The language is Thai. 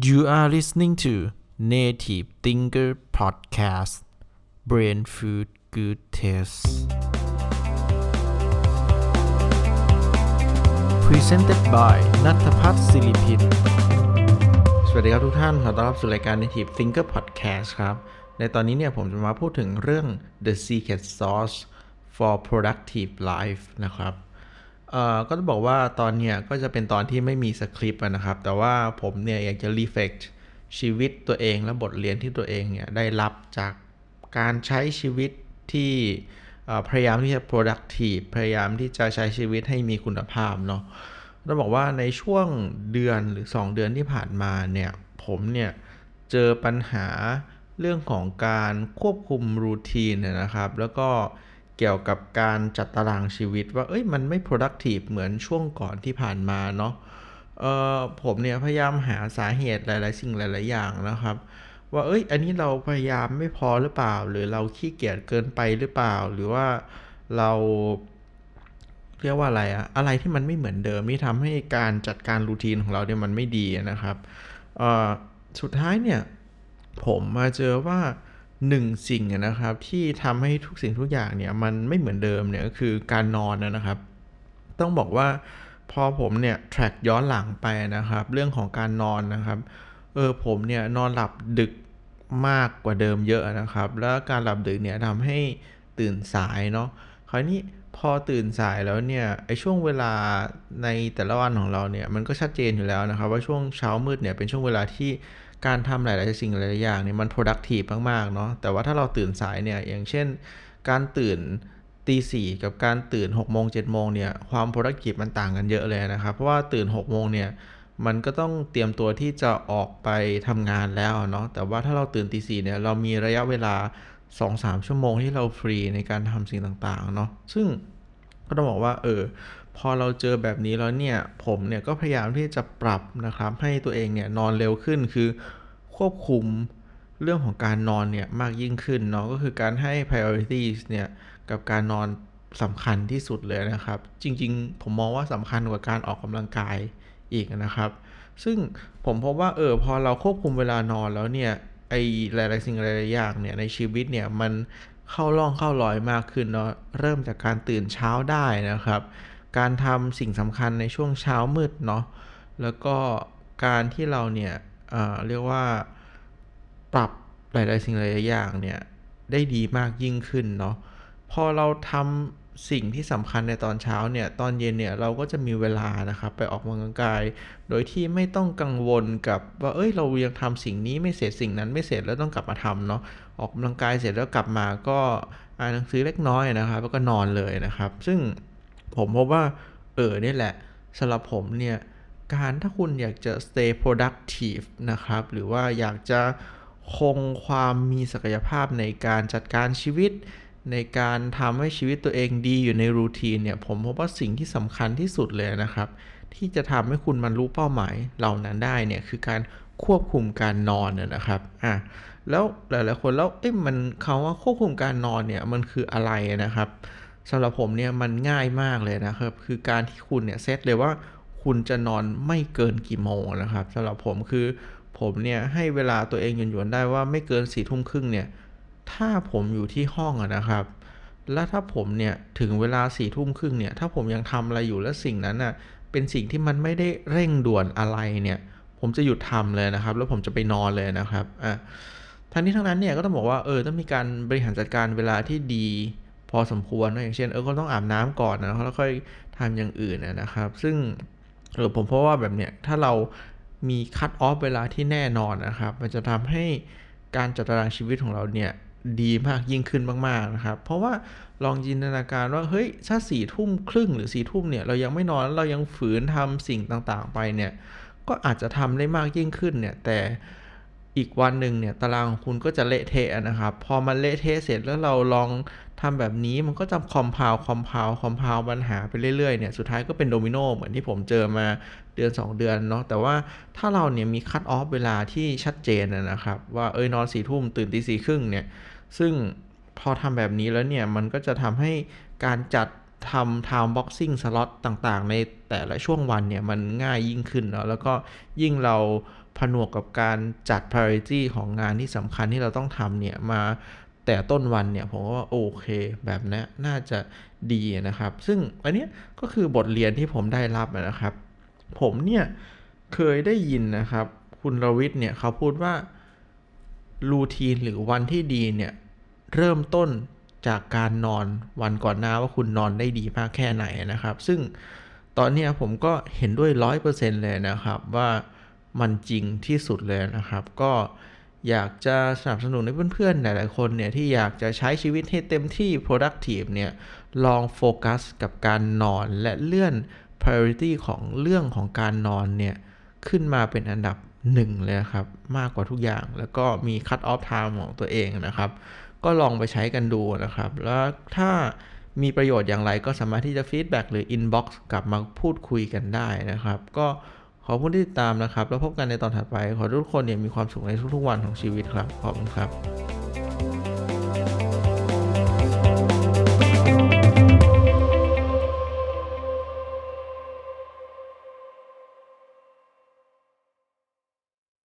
You are listening to Native Thinker Podcast Brain Food Good Taste Presented by นัทพัฒน์ศิริพินสวัสดีครับทุกท่าน ขอต้อนรับสู่รายการ Native Thinker Podcast ครับ ในตอนนี้เนี่ยผมจะมาพูดถึงเรื่อง The Secret Sauce for Productive Life นะครับ เอ่อก็ต้องบอกว่าตอนเนี้ยก็จะเป็นตอนที่ไม่มีสคริปต์นะครับ แต่ว่าผมเนี่ยอยากจะรีเฟกชีวิตตัวเองและบทเรียนที่ตัวเองเนี่ยได้รับจากการใช้ชีวิตที่พยายามที่จะ productive พยายามที่จะใช้ชีวิตให้มีคุณภาพเนาะต้องบอกว่าในช่วงเดือนหรือ 2 เดือนที่ผ่านมาเนี่ยผมเนี่ยเจอปัญหาเรื่องของการควบคุมรูทีนนะครับ แล้วก็ เกี่ยวกับการจัดตารางชีวิตว่าเอ้ยมันไม่ productive เหมือนช่วงก่อนที่ผ่านมาเนาะเอ่อผมเนี่ยพยายามหาสาเหตุหลาย ๆ สิ่งหลาย ๆ อย่างนะครับ ว่าเอ้ยอันนี้เราพยายามไม่พอหรือเปล่า หรือเราขี้เกียจเกินไปหรือเปล่า หรือว่าเราเรียกว่าอะไรอะอะไรที่มันไม่เหมือนเดิมที่ทำให้การจัดการรูทีนของเราเนี่ยมันไม่ดีนะครับเอ่อสุดท้ายเนี่ยผมมาเจอว่า หนึ่งสิ่งนะครับที่ทำให้ทุกสิ่งทุกอย่างเนี่ยมันไม่เหมือนเดิมเนี่ยก็คือการนอนนะครับ ต้องบอกว่าพอผมเนี่ย track ย้อนหลังไปนะครับ เรื่องของการนอนนะครับเออผมเนี่ยนอนหลับดึกมากกว่าเดิมเยอะนะครับ แล้วการหลับดึกเนี่ยทำให้ตื่นสายเนาะคราวนี้พอตื่นสายแล้วเนี่ยไอช่วงเวลาในแต่ละวันของเราเนี่ยมันก็ชัดเจนอยู่แล้วนะครับ ว่าช่วงเช้ามืดเนี่ยเป็นช่วงเวลาที่ การทำหลาย ๆ สิ่งหลาย ๆ อย่างเนี่ยมัน productive มาก ๆ เนาะแต่ว่าถ้าเราตื่นสายเนี่ยอย่างเช่น การตื่นตีสี่กับการตื่น6กโมงเจ็ดโมงเนี่ยความ productive มันต่างกันเยอะเลยนะครับ เพราะว่าตื่น6กโมงเนี่ยมันก็ต้องเตรียมตัวที่จะออกไปทำงานแล้วเนาะแต่ว่าถ้าเราตื่นตีสี่เนี่ยเรามีระยะเวลา 2-3 ชั่วโมงที่เราฟรีในการทำสิ่งต่าง ๆ เนาะซึ่งก็ต้องบอกว่าเออพอเราเจอแบบนี้แล้วเนี่ย ผมเนี่ยก็พยายามที่จะปรับนะครับ ให้ตัวเองเนี่ยนอนเร็วขึ้นคือ ควบคุมเรื่องของการนอนเนี่ยมากยิ่งขึ้นเนาะก็คือการให้ priorities เนี่ยกับการนอนสำคัญที่สุดเลยนะครับ จริงๆ ผมมองว่าสำคัญกว่าการออกกำลังกายอีกนะครับ ซึ่งผมพบว่าเออพอเราควบคุมเวลานอนแล้วเนี่ยไอหลายๆสิ่งหลายๆอย่างเนี่ยในชีวิตเนี่ยมันเข้าร่องเข้ารอยมากขึ้นเนาะเริ่มจากการตื่นเช้าได้นะครับ การทำสิ่งสำคัญในช่วงเช้ามืดเนาะแล้วก็การที่เราเนี่ย เอ่อเรียกว่าปรับหลายๆ สิ่งหลายๆอย่างเนี่ยได้ดีมากยิ่งขึ้นเนาะพอเราทำสิ่งที่สำคัญในตอนเช้าเนี่ย ตอนเย็นเนี่ยเราก็จะมีเวลานะครับไปออกกำลังกาย โดยที่ไม่ต้องกังวลกับว่า เอ้ย เรายังทำสิ่งนี้ไม่เสร็จสิ่งนั้นไม่เสร็จแล้วต้องกลับมาทำเนาะ ออกกำลังกายเสร็จแล้วกลับมาก็อ่านหนังสือเล็กน้อยนะครับ แล้วก็นอนเลยนะครับ ซึ่งผมพบว่า เออนี่แหละสำหรับผมเนี่ย การถ้าคุณอยากจะ stay productive นะครับ หรือว่าอยากจะคงความมีศักยภาพในการจัดการชีวิต ในการทำให้ชีวิตตัวเองดีอยู่ในรูทีนเนี่ยผมพบว่าสิ่งที่สำคัญที่สุดเลยนะครับ ที่จะทำให้คุณมันรู้เป้าหมายเหล่านั้นได้เนี่ยคือการควบคุมการนอนนะครับอะแล้วหลายๆคนแล้วเอ้ยมันคาว่าควบคุมการนอนเนี่ยมันคืออะไรนะครับสำหรับผมเนี่ยมันง่ายมากเลยนะครับ คือการที่คุณเนี่ยเซตเลยว่า คุณจะนอนไม่เกินกี่โมงนะครับสำหรับผมคือผมเนี่ยให้เวลาตัวเองหยวนๆได้ว่าไม่เกินสี่ทุ่มครึ่งเนี่ยถ้าผมอยู่ที่ห้องนะครับ แล้วถ้าผมเนี่ยถึงเวลาสี่ทุ่มครึ่งเนี่ยถ้าผมยังทำอะไรอยู่แล้วสิ่งนั้นน่ะเป็นสิ่งที่มันไม่ได้เร่งด่วนอะไรเนี่ยผมจะหยุดทำเลยนะครับ แล้วผมจะไปนอนเลยนะครับอะทั้งนี้ทั้งนั้นเนี่ยก็ต้องบอกว่าเออต้องมีการบริหารจัดการเวลาที่ดีพอสมควรนะอย่างเช่นเออก็ต้องอาบน้ำก่อนนะแล้วค่อยทำอย่างอื่นนะครับ ซึ่ง เออผมเพราะว่าแบบเนี้ยถ้าเรามีคัตออฟเวลาที่แน่นอนนะครับ มันจะทำให้การจัดตารางชีวิตของเราเนี่ยดีมากยิ่งขึ้นมากๆนะครับ เพราะว่าลองจินตนาการว่าเฮ้ยถ้าสี่ทุ่มครึ่งหรือสี่ทุ่มเนี่ยเรายังไม่นอนเรายังฝืนทำสิ่งต่างๆไปเนี่ยก็อาจจะทำได้มากยิ่งขึ้นเนี่ยแต่ อีกวันหนึ่งเนี่ยตารางของคุณก็จะเละเทะนะครับ พอมันเละเทะเสร็จแล้วเราลองทำแบบนี้มันก็จะ compile compile compile ปัญหาไปเรื่อยๆเนี่ยสุดท้ายก็เป็นโดมิโนเหมือนที่ผมเจอมาเดือน 2 เดือนเนาะแต่ว่าถ้าเราเนี่ยมี cut off เวลาที่ชัดเจนนะครับ ว่าเอ้ยนอนสี่ทุ่มตื่นตีสี่ครึ่งเนี่ยซึ่งพอทำแบบนี้แล้วเนี่ยมันก็จะทำให้การจัด ทำ time boxing slot ต่างๆ ในแต่ละช่วงวันเนี่ย มันง่ายยิ่งขึ้นเนาะแล้วก็ยิ่งเราผนวกกับการจัด priority ของงานที่สำคัญที่เราต้องทำเนี่ย มาแต่ต้นวันเนี่ย ผมว่าโอเคแบบนี้น่าจะดีนะครับ ซึ่งอันนี้ก็คือบทเรียนที่ผมได้รับนะครับ ผมเนี่ย เคยได้ยินนะครับ คุณรวิทย์เนี่ยเขาพูดว่ารูทีนหรือวันที่ดีเนี่ย เริ่มต้น จากการนอนวันก่อนหน้าว่าคุณนอนได้ดีมากแค่ไหนนะครับ ซึ่งตอนนี้ผมก็เห็นด้วยร้อยเปอร์เซ็นต์เลยนะครับว่ามันจริงที่สุดเลยนะครับ ก็อยากจะสนับสนุนให้เพื่อนๆ หลายๆ คนเนี่ยที่อยากจะใช้ชีวิตให้เต็มที่ productive เนี่ยลองโฟกัสกับการนอนและเลื่อน priority ของเรื่องของการนอนเนี่ยขึ้นมาเป็นอันดับหนึ่งเลยครับ มากกว่าทุกอย่างแล้วก็มี cut off time ของตัวเองนะครับ ก็ลองไปใช้กันดูนะครับ แล้วถ้ามีประโยชน์อย่างไรก็สามารถที่จะ feedback หรือ inbox กลับมาพูดคุยกันได้นะครับ ก็ขอบคุณที่ติดตามนะครับ แล้วพบกันในตอนถัดไป ขอทุกคนเนี่ยมีความสุขในทุกๆวันของชีวิตครับ ขอบคุณครับ